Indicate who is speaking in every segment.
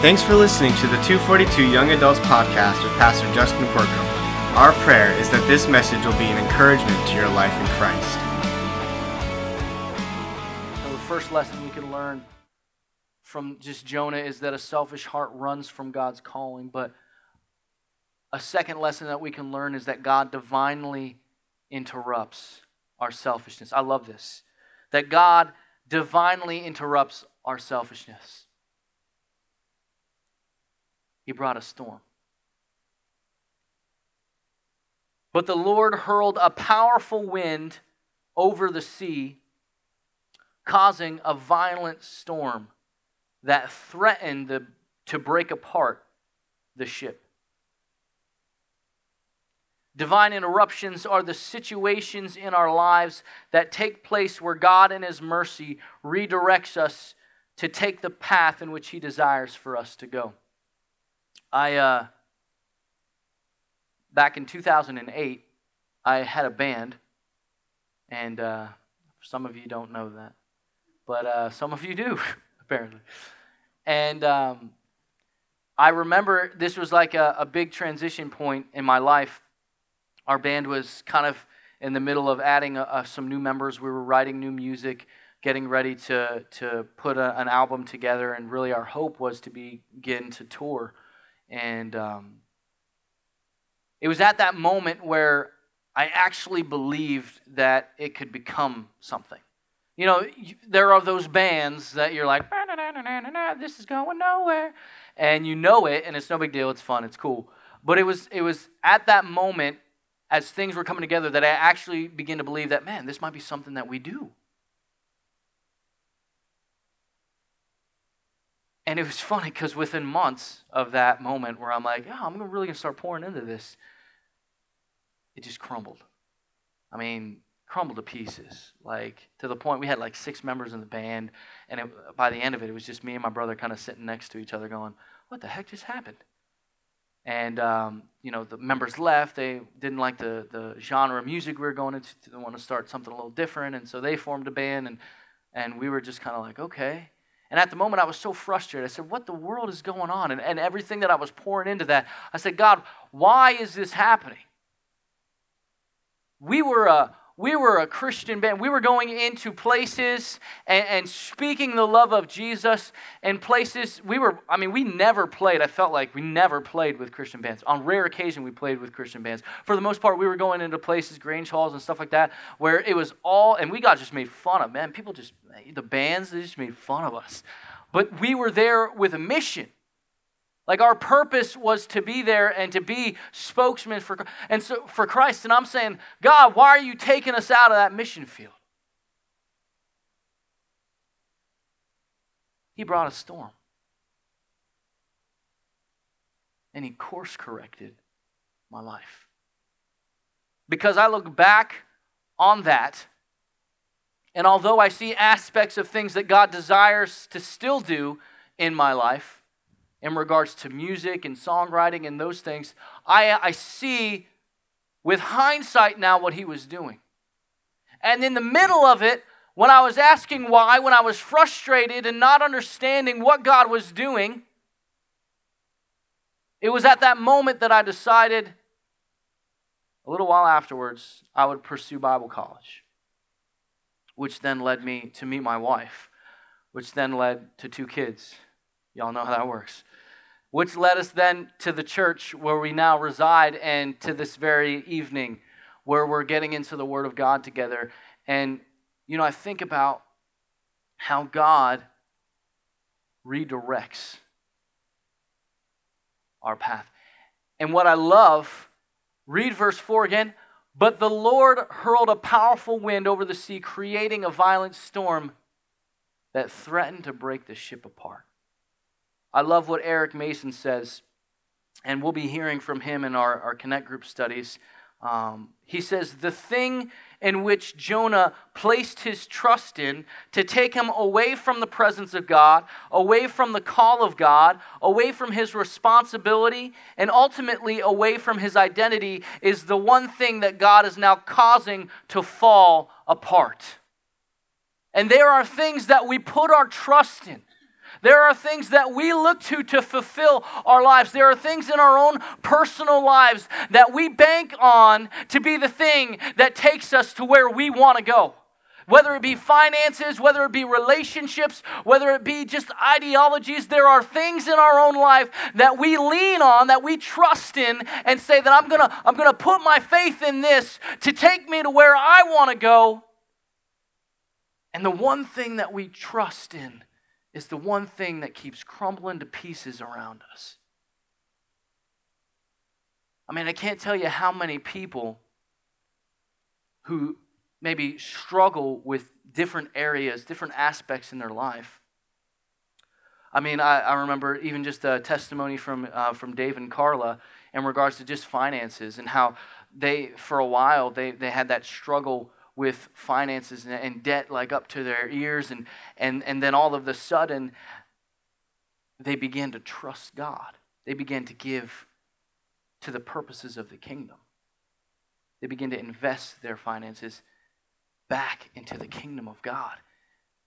Speaker 1: Thanks for listening to the 242 Young Adults Podcast with Pastor Justin Corkum. Our prayer is that this message will be an encouragement to your life in Christ.
Speaker 2: So the first lesson we can learn from just Jonah is that a selfish heart runs from God's calling. But a second lesson that we can learn is that God divinely interrupts our selfishness. I love this. That God divinely interrupts our selfishness. He brought a storm. But the Lord hurled a powerful wind over the sea, causing a violent storm that threatened the, to break apart the ship. Divine interruptions are the situations in our lives that take place where God, in His mercy, redirects us to take the path in which He desires for us to go. I uh, back in 2008, I had a band, and uh, some of you don't know that, but uh, some of you do apparently. And um, I remember this was like a, a big transition point in my life. Our band was kind of in the middle of adding a, a, some new members. We were writing new music, getting ready to to put a, an album together, and really our hope was to begin to tour. And um, it was at that moment where I actually believed that it could become something. You know, there are those bands that you're like, this is going nowhere. And you know it, and it's no big deal. It's fun. It's cool. But it was, it was at that moment, as things were coming together, that I actually began to believe that, man, this might be something that we do. And it was funny because within months of that moment where I'm like, yeah, I'm really going to start pouring into this, it just crumbled. I mean, crumbled to pieces. Like, to the point we had like six members in the band. And it, by the end of it, it was just me and my brother kind of sitting next to each other going, what the heck just happened? And, um, you know, the members left. They didn't like the, the genre of music we were going into. They want to start something a little different. And so they formed a band. And, and we were just kind of like, okay. And at the moment, I was so frustrated. I said, What the world is going on? And, and everything that I was pouring into that, I said, God, why is this happening? We were a, we were a Christian band. We were going into places and, and, speaking the love of Jesus and places. We were, I mean, we never played. I felt like we never played with Christian bands. On rare occasion, we played with Christian bands. For the most part, we were going into places, Grange halls and stuff like that, where it was all, and we got just made fun of. Man, people just, the bands, they just made fun of us. But we were there with a mission. Like our purpose was to be there and to be spokesmen for and so for Christ. And I'm saying, God, why are you taking us out of that mission field? He brought a storm. And he course corrected my life. Because I look back on that, and although I see aspects of things that God desires to still do in my life, in regards to music and songwriting and those things, I, I see with hindsight now what he was doing. And in the middle of it, when I was asking why, when I was frustrated and not understanding what God was doing, it was at that moment that I decided, a little while afterwards, I would pursue Bible college, which then led me to meet my wife, which then led to two kids. Y'all know how that works which led us then to the church where we now reside and to this very evening where we're getting into the Word of God together. And, you know, I think about how God redirects our path. And what I love, read verse 4 again. But the Lord hurled a powerful wind over the sea, creating a violent storm that threatened to break the ship apart. I love what Eric Mason says, and we'll be hearing from him in our, our Connect group studies. Um, he says, The thing in which Jonah placed his trust in to take him away from the presence of God, away from the call of God, away from his responsibility, and ultimately away from his identity is the one thing that God is now causing to fall apart. And there are things that we put our trust in There are things that we look to to fulfill our lives. There are things in our own personal lives that we bank on to be the thing that takes us to where we want to go. Whether it be finances, whether it be relationships, whether it be just ideologies, there are things in our own life that we lean on, that we trust in, and say that I'm gonna, I'm gonna put my faith in this to take me to where I want to go. And the one thing that we trust in is the one thing that keeps crumbling to pieces around us. I mean, I can't tell you how many people who maybe struggle with different areas, different aspects in their life. I mean, I, I remember even just a testimony from, uh, from Dave and Carla in regards to just finances and how they, for a while, they, they had that struggle with finances and, debt like up to their ears. And, and, and then all of a sudden, they began to trust God. They began to give to the purposes of the kingdom. They began to invest their finances back into the kingdom of God.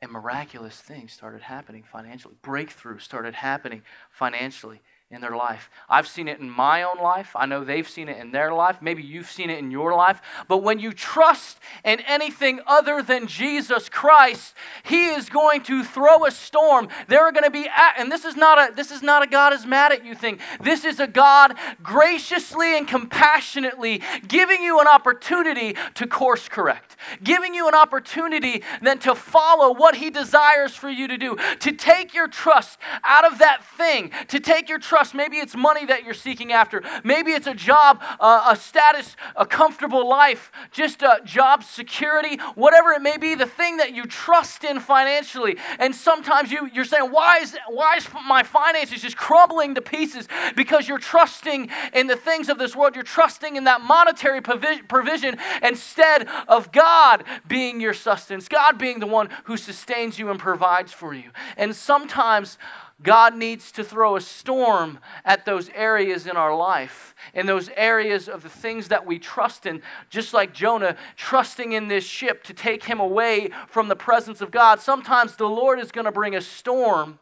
Speaker 2: And miraculous things started happening financially. Breakthrough started happening financially in their life. I've seen it in my own life. I know they've seen it in their life. Maybe you've seen it in your life. But when you trust in anything other than Jesus Christ, he is going to throw a storm. There are going to be and this is not a this is not a God is mad at you thing. This is a God graciously and compassionately giving you an opportunity to course correct. Giving you an opportunity then to follow what he desires for you to do. To take your trust out of that thing, to take your trust trust. Maybe it's money that you're seeking after. Maybe it's a job, uh, a status, a comfortable life, just a job security, whatever it may be, the thing that you trust in financially. And sometimes you, you're saying, why is, why is my finances just crumbling to pieces? Because you're trusting in the things of this world. You're trusting in that monetary provision instead of God being your sustenance, God being the one who sustains you and provides for you. And sometimes God needs to throw a storm at those areas in our life, in those areas of the things that we trust in, just like Jonah trusting in this ship to take him away from the presence of God. Sometimes the Lord is going to bring a storm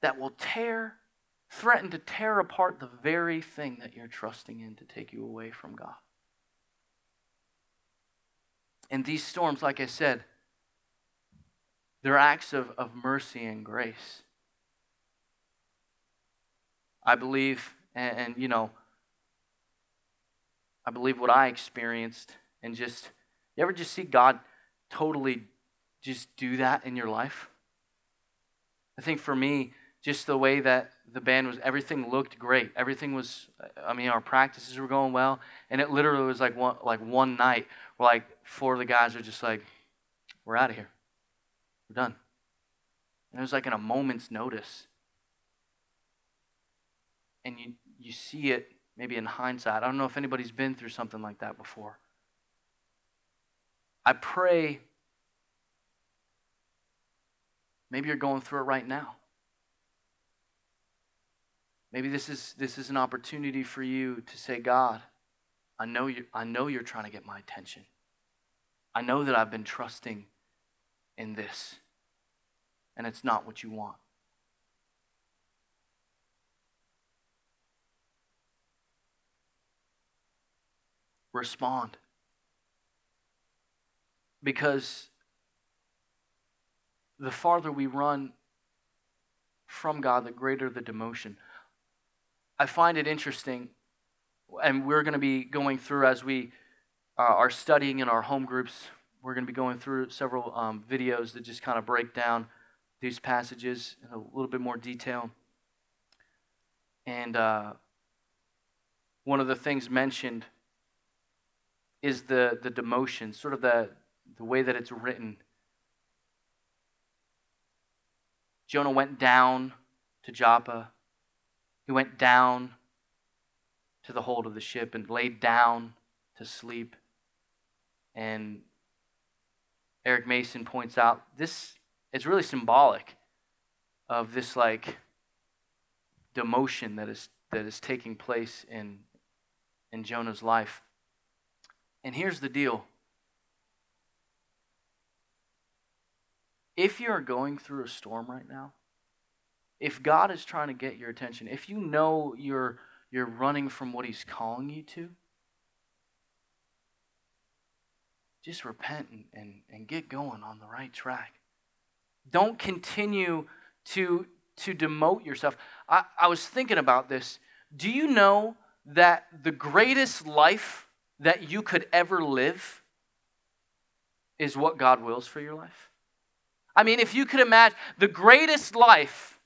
Speaker 2: that will tear, threaten to tear apart the very thing that you're trusting in to take you away from God. And these storms, like I said, they're acts of, of mercy and grace. I believe, and, and, you know, I believe what I experienced, and just, you ever just see God totally just do that in your life? I think for me, just the way that the band was, everything looked great. Everything was, I mean, our practices were going well, and it literally was like one, like one night where like four of the guys are just like, we're out of here. We're done. And it was like in a moment's notice. And you, you see it maybe in hindsight. I don't know if anybody's been through something like that before. I pray maybe you're going through it right now. Maybe this is, this is an opportunity for you to say, God, I know, you, I know you're trying to get my attention. I know that I've been trusting in this, and it's not what you want. Respond. Because the farther we run from God, the greater the demotion. I find it interesting, and we're going to be going through as we uh, are studying in our home groups we're going to be going through several um, videos that just kind of break down these passages in a little bit more detail. And uh, one of the things mentioned is the, the demotion, sort of the, the way that it's written. Jonah went down to Joppa. He went down to the hold of the ship and laid down to sleep. And Eric Mason points out, this is really symbolic of this like demotion that is that is taking place in in Jonah's life. And here's the deal. if you're going through a storm right now, if God is trying to get your attention, if you know you're, you're running from what He's calling you to, just repent and, and, and get going on the right track. Don't continue to, to demote yourself. I, I was thinking about this. Do you know that the greatest life that you could ever live is what God wills for your life? I mean, if you could imagine the greatest life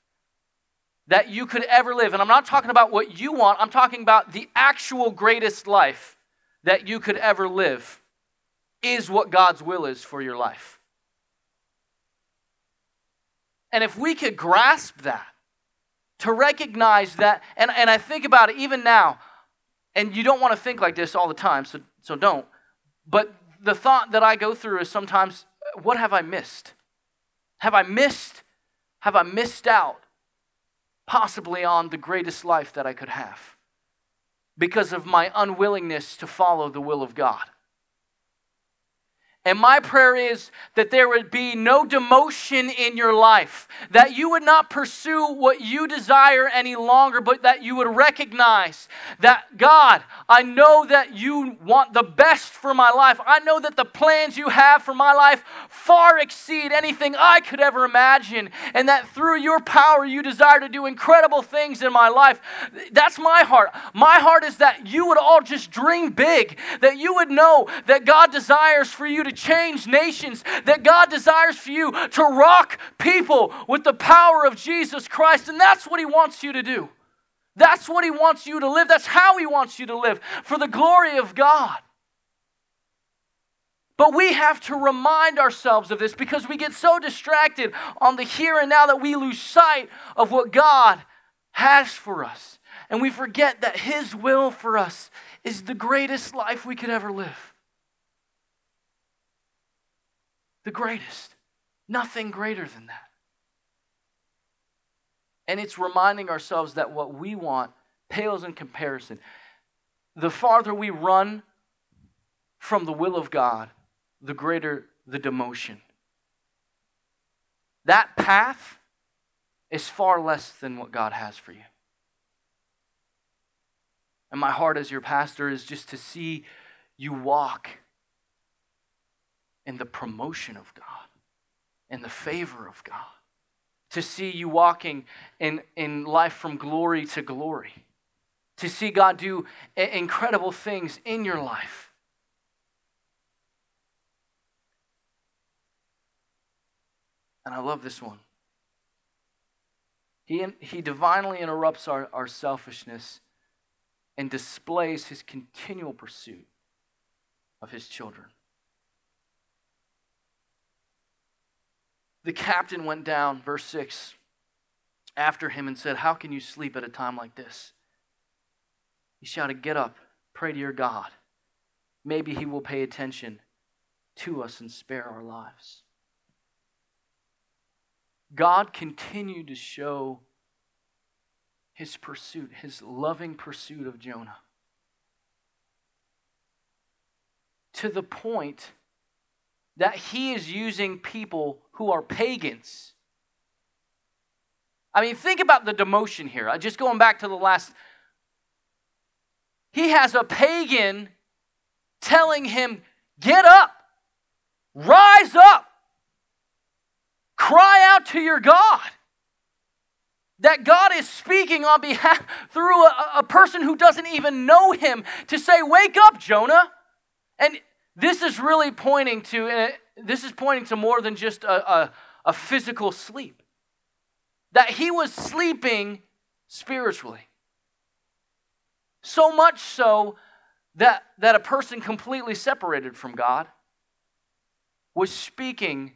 Speaker 2: that you could ever live, and I'm not talking about what you want, I'm talking about the actual greatest life that you could ever live, is what God's will is for your life. And if we could grasp that, to recognize that, and, and I think about it even now, and you don't want to think like this all the time, so, so don't. But the thought that I go through is sometimes, what have I missed? Have I missed? Have I missed out possibly on the greatest life that I could have because of my unwillingness to follow the will of God? And my prayer is that there would be no demotion in your life, that you would not pursue what you desire any longer, but that you would recognize that, God, I know that you want the best for my life. I know that the plans you have for my life far exceed anything I could ever imagine, and that through your power you desire to do incredible things in my life. That's my heart. My heart is that you would all just dream big, that you would know that God desires for you to to change nations, that God desires for you to rock people with the power of Jesus Christ. And that's what He wants you to do. That's what He wants you to live. That's how He wants you to live for the glory of God. But we have to remind ourselves of this because we get so distracted on the here and now that we lose sight of what God has for us. And we forget that His will for us is the greatest life we could ever live. The greatest. Nothing greater than that. And it's reminding ourselves that what we want pales in comparison. The farther we run from the will of God, the greater the demotion. That path is far less than what God has for you. And my heart as your pastor is just to see you walk in the promotion of God, in the favor of God, to see you walking in, in life from glory to glory, to see God do incredible things in your life. And I love this one. He, he divinely interrupts our, our selfishness and displays his continual pursuit of his children. The captain went down, verse 6, after him and said, How can you sleep at a time like this? He shouted, Get up, pray to your God. Maybe he will pay attention to us and spare our lives. God continued to show his pursuit, his loving pursuit of Jonah. To the point that he is using people who are pagans. I mean, think about the demotion here. Just going back to the last. He has a pagan telling him, Get up, rise up, cry out to your God. That God is speaking on behalf through a, a person who doesn't even know him to say, Wake up, Jonah. And this is really pointing to, uh, this is pointing to more than just a, a, a physical sleep. That he was sleeping spiritually. So much so that, that a person completely separated from God was speaking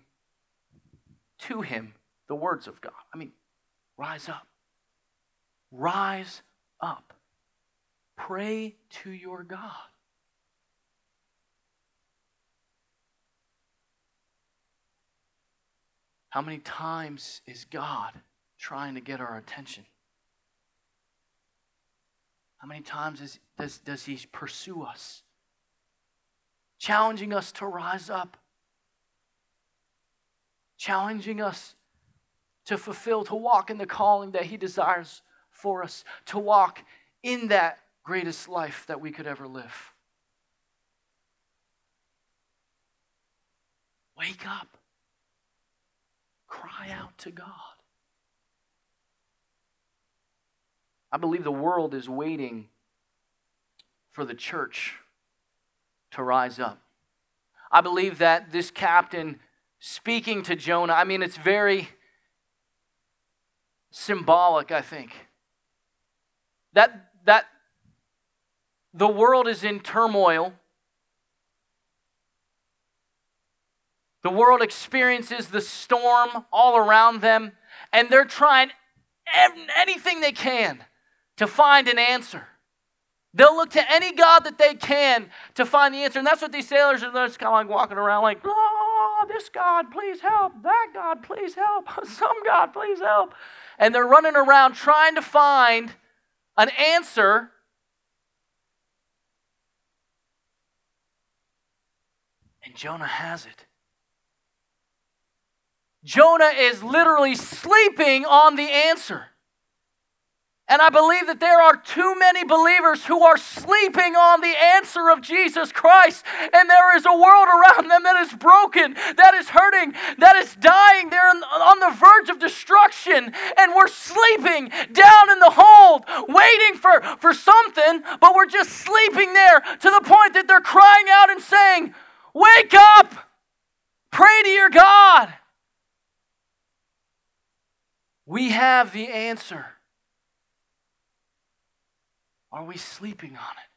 Speaker 2: to him the words of God. I mean, rise up. Rise up. Pray to your God. How many times is God trying to get our attention? How many times is, does, does He pursue us? Challenging us to rise up, challenging us to fulfill, to walk in the calling that He desires for us, to walk in that greatest life that we could ever live. Wake up. Cry out to God. I believe the world is waiting for the church to rise up. I believe that this captain speaking to Jonah, I mean, it's very symbolic, I think. That, that the world is in turmoil. The world experiences the storm all around them, and they're trying anything they can to find an answer. They'll look to any God that they can to find the answer. And that's what these sailors are just kind of like walking around like, oh, this God, please help. That God, please help. Some God, please help. And they're running around trying to find an answer. And Jonah has it. Jonah is literally sleeping on the answer. And I believe that there are too many believers who are sleeping on the answer of Jesus Christ. And there is a world around them that is broken, that is hurting, that is dying. They're on the verge of destruction. And we're sleeping down in the hold, waiting for, for something, but we're just sleeping there to the point that they're crying out and saying, Wake up! Pray to your God. We have the answer. Are we sleeping on it?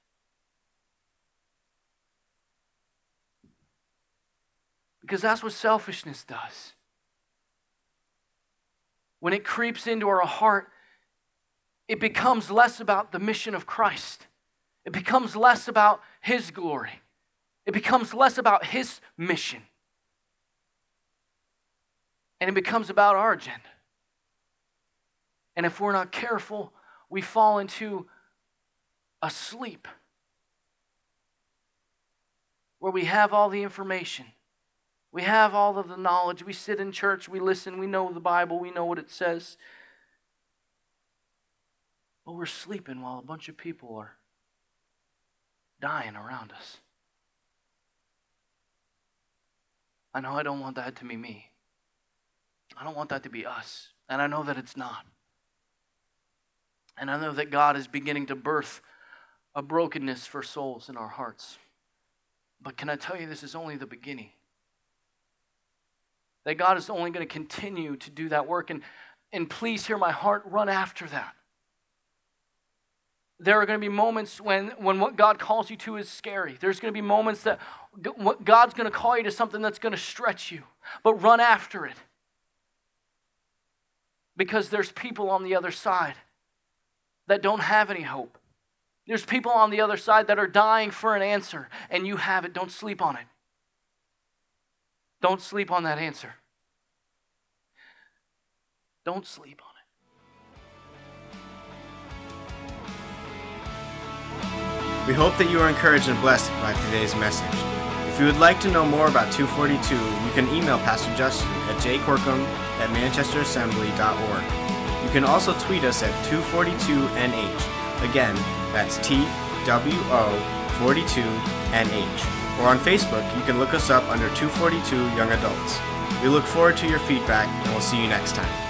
Speaker 2: Because that's what selfishness does. When it creeps into our heart, it becomes less about the mission of Christ. It becomes less about His glory. It becomes less about His mission. And it becomes about our agenda. And if we're not careful, we fall into a sleep where we have all the information. We have all of the knowledge. We sit in church, we listen, we know the Bible, we know what it says. But we're sleeping while a bunch of people are dying around us. I know I don't want that to be me. I don't want that to be us. And I know that it's not. And I know that God is beginning to birth a brokenness for souls in our hearts. But can I tell you, this is only the beginning. That God is only going to continue to do that work. And, and please hear my heart run after that. There are going to be moments when, when what God calls you to is scary. There's going to be moments that God's going to call you to something that's going to stretch you. But run after it. Because there's people on the other side that don't have any hope. There's people on the other side that are dying for an answer, and you have it. Don't sleep on it. Don't sleep on that answer. Don't sleep on
Speaker 1: it. We hope that you are encouraged and blessed by today's message. If you would like to know more about 242, you can email Pastor Justin at jcorkum at manchesterassembly.org. You can also tweet us at 242nh. Again, that's TWO42NH. Or on Facebook, you can look us up under 242 Young Adults. We look forward to your feedback, and we'll see you next time.